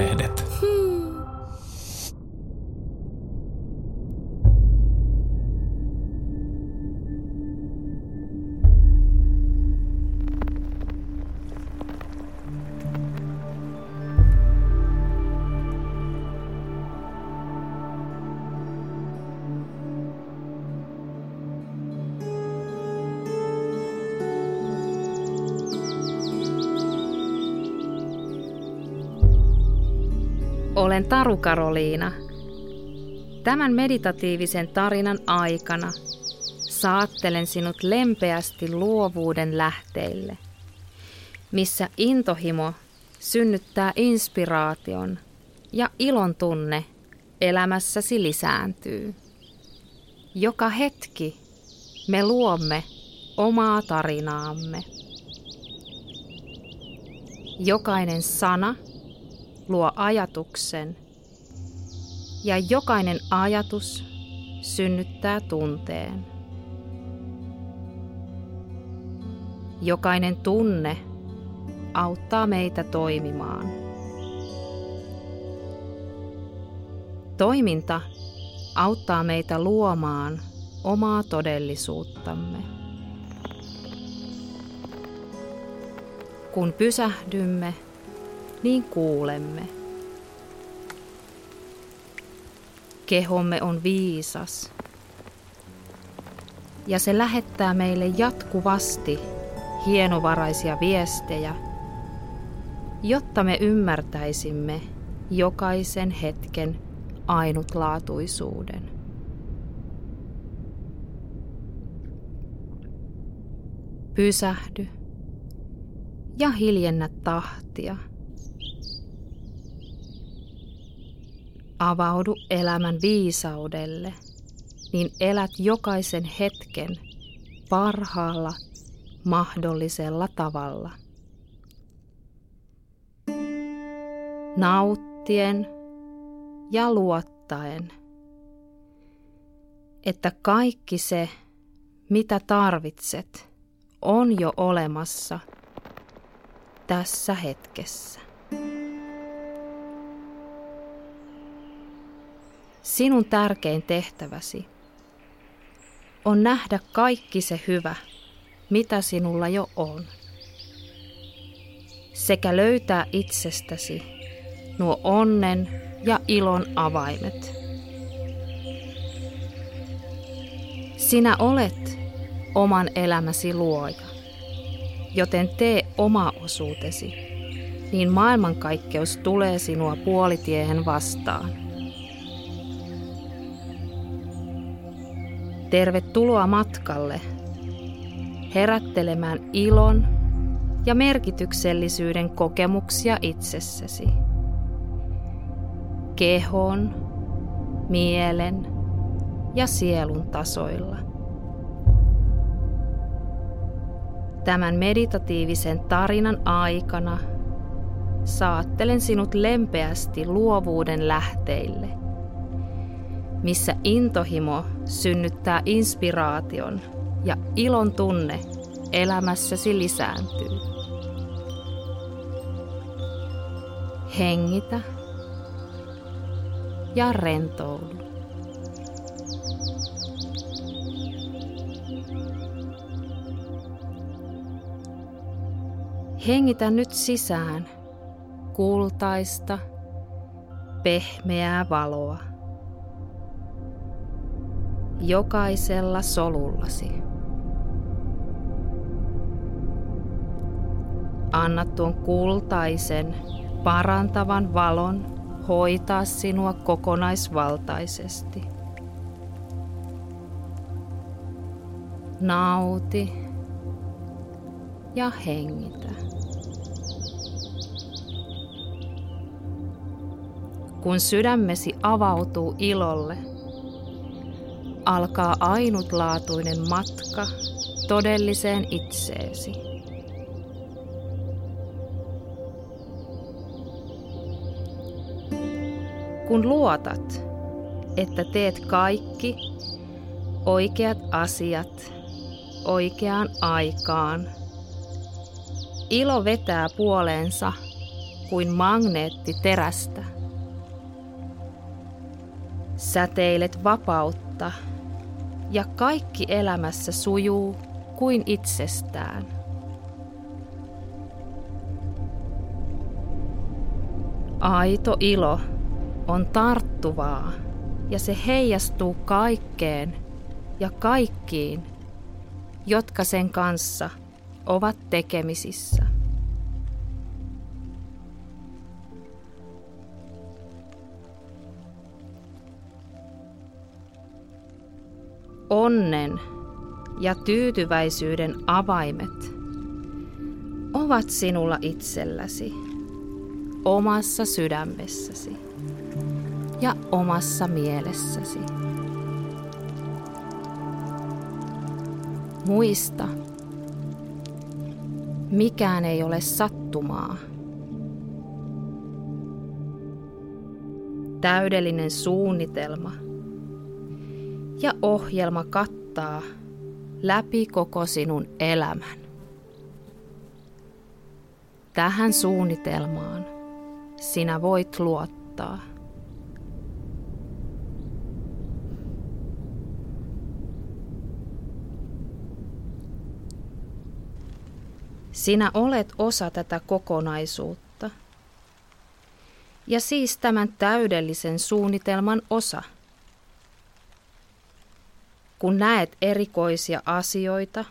Iltalehdet. Olen Taru Karoliina. Tämän meditatiivisen tarinan aikana saattelen sinut lempeästi luovuuden lähteille, missä intohimo synnyttää inspiraation ja ilon tunne elämässäsi lisääntyy. Joka hetki me luomme omaa tarinaamme. Jokainen sana – luo ajatuksen ja jokainen ajatus synnyttää tunteen. Jokainen tunne auttaa meitä toimimaan. Toiminta auttaa meitä luomaan omaa todellisuuttamme. Kun pysähdymme niin kuulemme. Kehomme on viisas. Ja se lähettää meille jatkuvasti hienovaraisia viestejä, jotta me ymmärtäisimme jokaisen hetken ainutlaatuisuuden. Pysähdy ja hiljennä tahtia. Avaudu elämän viisaudelle, niin elät jokaisen hetken parhaalla mahdollisella tavalla. Nauttien ja luottaen, että kaikki se, mitä tarvitset, on jo olemassa tässä hetkessä. Sinun tärkein tehtäväsi on nähdä kaikki se hyvä, mitä sinulla jo on, sekä löytää itsestäsi nuo onnen ja ilon avaimet. Sinä olet oman elämäsi luoja, joten tee oma osuutesi, niin maailmankaikkeus tulee sinua puolitiehen vastaan. Tervetuloa matkalle herättelemään ilon ja merkityksellisyyden kokemuksia itsessäsi. Kehon, mielen ja sielun tasoilla. Tämän meditatiivisen tarinan aikana saattelen sinut lempeästi luovuuden lähteille – missä intohimo synnyttää inspiraation ja ilon tunne elämässäsi lisääntyy. Hengitä ja rentoudu. Hengitä nyt sisään kultaista, pehmeää valoa jokaisella solullasi. Anna tuon kultaisen, parantavan valon hoitaa sinua kokonaisvaltaisesti. Nauti ja hengitä. Kun sydämesi avautuu ilolle – alkaa ainutlaatuinen matka todelliseen itseesi. Kun luotat, että teet kaikki oikeat asiat oikeaan aikaan, ilo vetää puoleensa kuin magneetti terästä. Säteilet vapautta ja kaikki elämässä sujuu kuin itsestään. Aito ilo on tarttuvaa ja se heijastuu kaikkeen ja kaikkiin, jotka sen kanssa ovat tekemisissä. Onnen ja tyytyväisyyden avaimet ovat sinulla itselläsi, omassa sydämessäsi ja omassa mielessäsi. Muista, mikään ei ole sattumaa. Täydellinen suunnitelma ja ohjelma kattaa läpi koko sinun elämän. Tähän suunnitelmaan sinä voit luottaa. Sinä olet osa tätä kokonaisuutta. Ja siis tämän täydellisen suunnitelman osa. Kun näet erikoisia asioita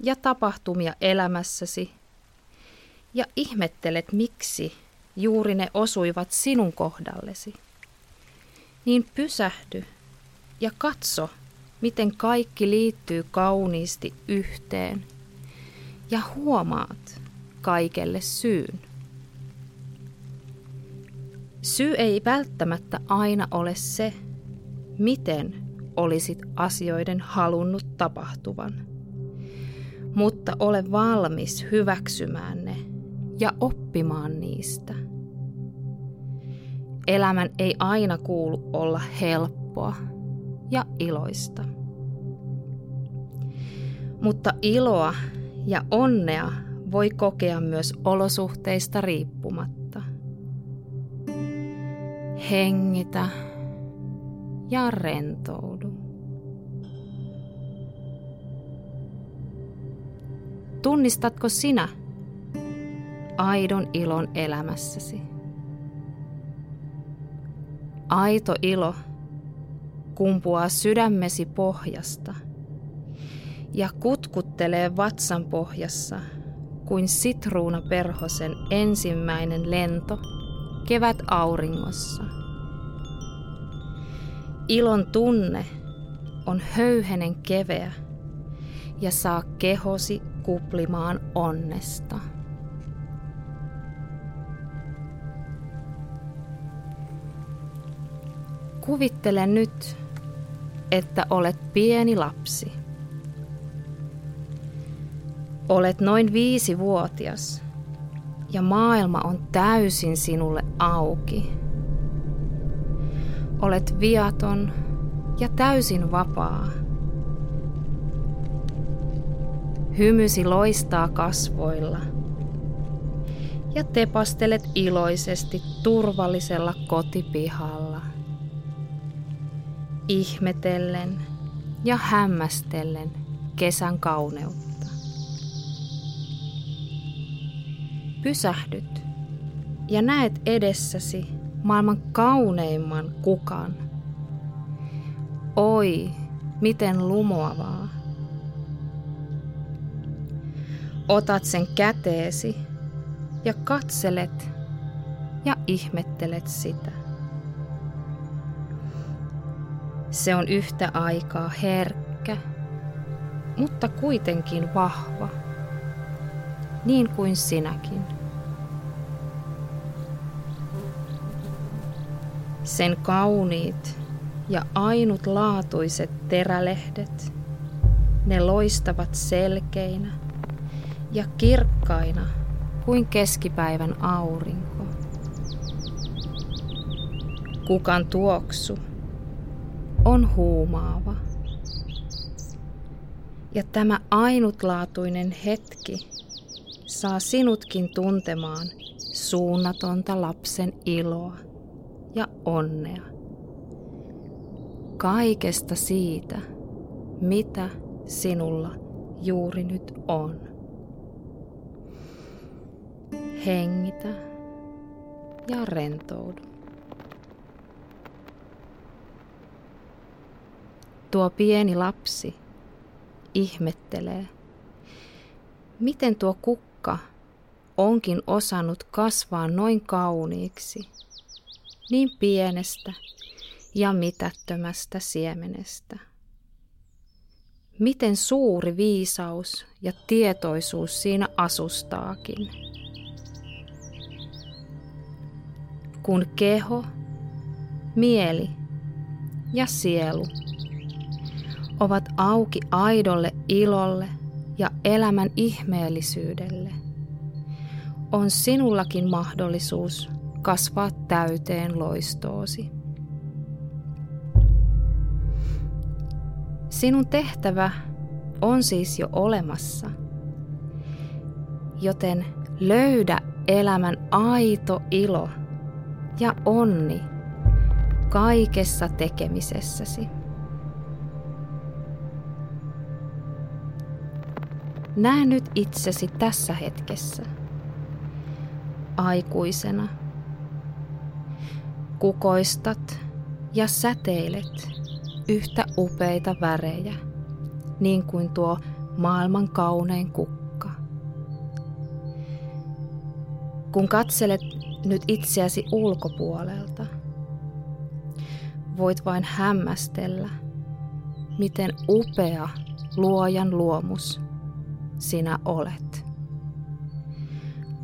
ja tapahtumia elämässäsi ja ihmettelet miksi juuri ne osuivat sinun kohdallesi, niin pysähdy ja katso, miten kaikki liittyy kauniisti yhteen – ja huomaat kaikelle syyn. Syy ei välttämättä aina ole se, miten olisit asioiden halunnut tapahtuvan, mutta ole valmis hyväksymään ne ja oppimaan niistä. Elämän ei aina kuulu olla helppoa ja iloista. Mutta iloa ja onnea voi kokea myös olosuhteista riippumatta. Hengitä ja rentoudu. Tunnistatko sinä aidon ilon elämässäsi? Aito ilo kumpuaa sydämesi pohjasta – ja kutkuttelee vatsan pohjassa kuin sitruuna perhosen ensimmäinen lento kevät auringossa. Ilon tunne on höyhenen keveä ja saa kehosi kuplimaan onnesta. Kuvittele nyt, että olet pieni lapsi – Olet noin viisivuotias ja maailma on täysin sinulle auki. Olet viaton ja täysin vapaa. Hymysi loistaa kasvoilla ja tepastelet iloisesti turvallisella kotipihalla. Ihmetellen ja hämmästellen kesän kauneutta. pysähdyt ja näet edessäsi maailman kauneimman kukan. Oi, miten lumoavaa. Otat sen käteesi ja katselet ja ihmettelet sitä. Se on yhtä aikaa herkkä, mutta kuitenkin vahva, niin kuin sinäkin. Sen kauniit ja ainutlaatuiset terälehdet, ne loistavat selkeinä ja kirkkaina kuin keskipäivän aurinko. Kukan tuoksu on huumaava. Ja tämä ainutlaatuinen hetki saa sinutkin tuntemaan suunnatonta lapsen iloa ja onnea. Kaikesta siitä, mitä sinulla juuri nyt on. Hengitä ja rentoudu. Tuo pieni lapsi ihmettelee, miten tuo kukka onkin osannut kasvaa noin kauniiksi, niin pienestä ja mitättömästä siemenestä. Miten suuri viisaus ja tietoisuus siinä asustaakin. Kun keho, mieli ja sielu ovat auki aidolle ilolle ja elämän ihmeellisyydelle, on sinullakin mahdollisuus kasvaa täyteen loistoosi. Sinun tehtävä on siis jo olemassa, joten löydä elämän aito ilo ja onni kaikessa tekemisessäsi. Näe nyt itsesi tässä hetkessä, aikuisena. Kukoistat ja säteilet yhtä upeita värejä, niin kuin tuo maailman kaunein kukka. Kun katselet nyt itseäsi ulkopuolelta, voit vain hämmästellä, miten upea luojan luomus sinä olet.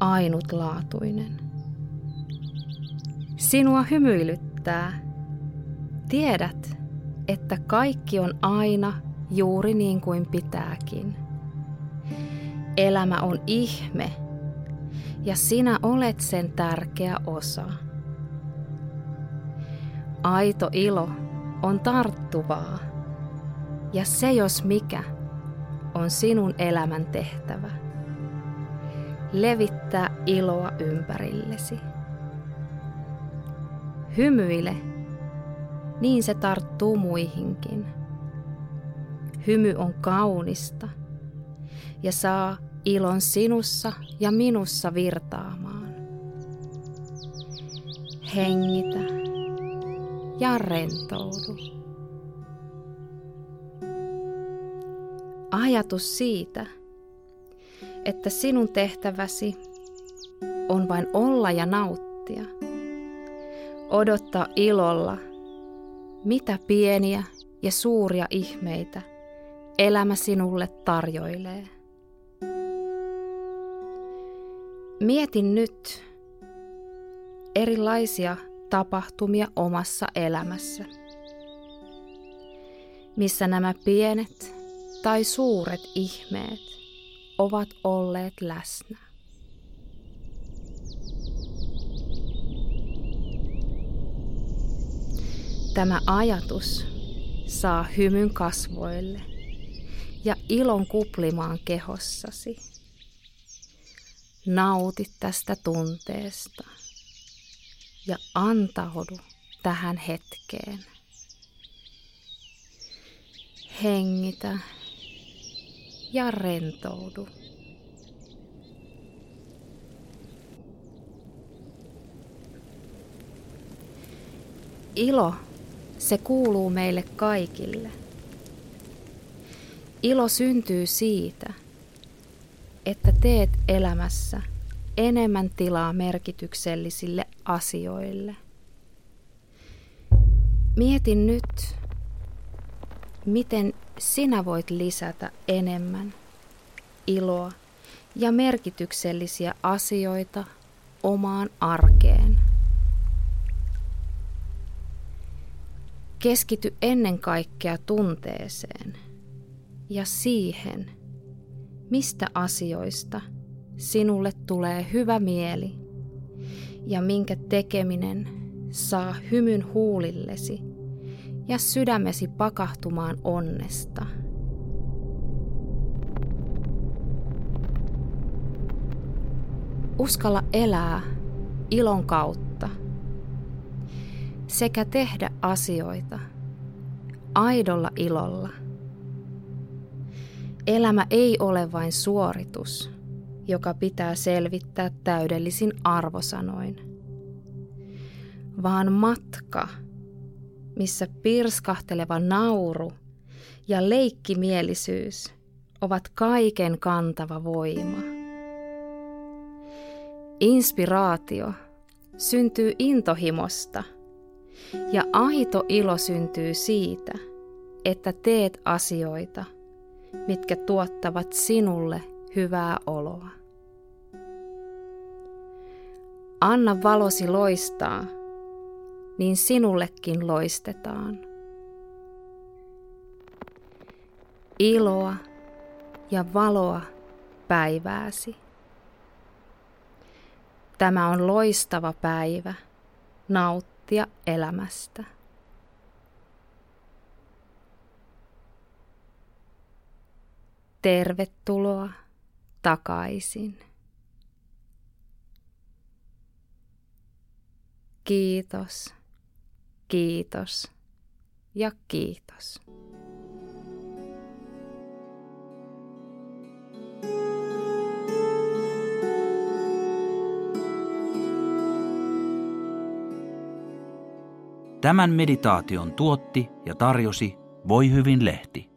Ainutlaatuinen. Sinua hymyilyttää. Tiedät, että kaikki on aina juuri niin kuin pitääkin. Elämä on ihme ja sinä olet sen tärkeä osa. Aito ilo on tarttuvaa ja se jos mikä on sinun elämän tehtävä. Levittää iloa ympärillesi. Hymyile niin se tarttuu muihinkin. Hymy on kaunista ja saa ilon sinussa ja minussa virtaamaan. Hengitä ja rentoudu. Ajatus siitä, että sinun tehtäväsi on vain olla ja nauttia, odottaa ilolla mitä pieniä ja suuria ihmeitä elämä sinulle tarjoilee. Mietin nyt erilaisia tapahtumia omassa elämässä, missä nämä pienet tai suuret ihmeet ovat olleet läsnä. Tämä ajatus saa hymyn kasvoille ja ilon kuplimaan kehossasi. Nauti tästä tunteesta ja antaudu tähän hetkeen. Hengitä ja rentoudu. Ilo se kuuluu meille kaikille. Ilo syntyy siitä, että teet elämässä enemmän tilaa merkityksellisille asioille. Mietin nyt, miten sinä voit lisätä enemmän iloa ja merkityksellisiä asioita omaan arkeen. Keskity ennen kaikkea tunteeseen ja siihen, mistä asioista sinulle tulee hyvä mieli ja minkä tekeminen saa hymyn huulillesi ja sydämesi pakahtumaan onnesta. Uskalla elää ilon kautta sekä tehdä asioita aidolla ilolla. Elämä ei ole vain suoritus, joka pitää selvittää täydellisin arvosanoin, vaan matka, missä pirskahteleva nauru ja leikkimielisyys ovat kaiken kantava voima. Inspiraatio syntyy intohimosta ja aito ilo syntyy siitä, että teet asioita, mitkä tuottavat sinulle hyvää oloa. Anna valosi loistaa, niin sinullekin loistetaan. Iloa ja valoa päivääsi. Tämä on loistava päivä nauttia elämästä. Tervetuloa takaisin. Kiitos, kiitos ja kiitos. Tämän meditaation tuotti ja tarjosi Voi hyvin lehti.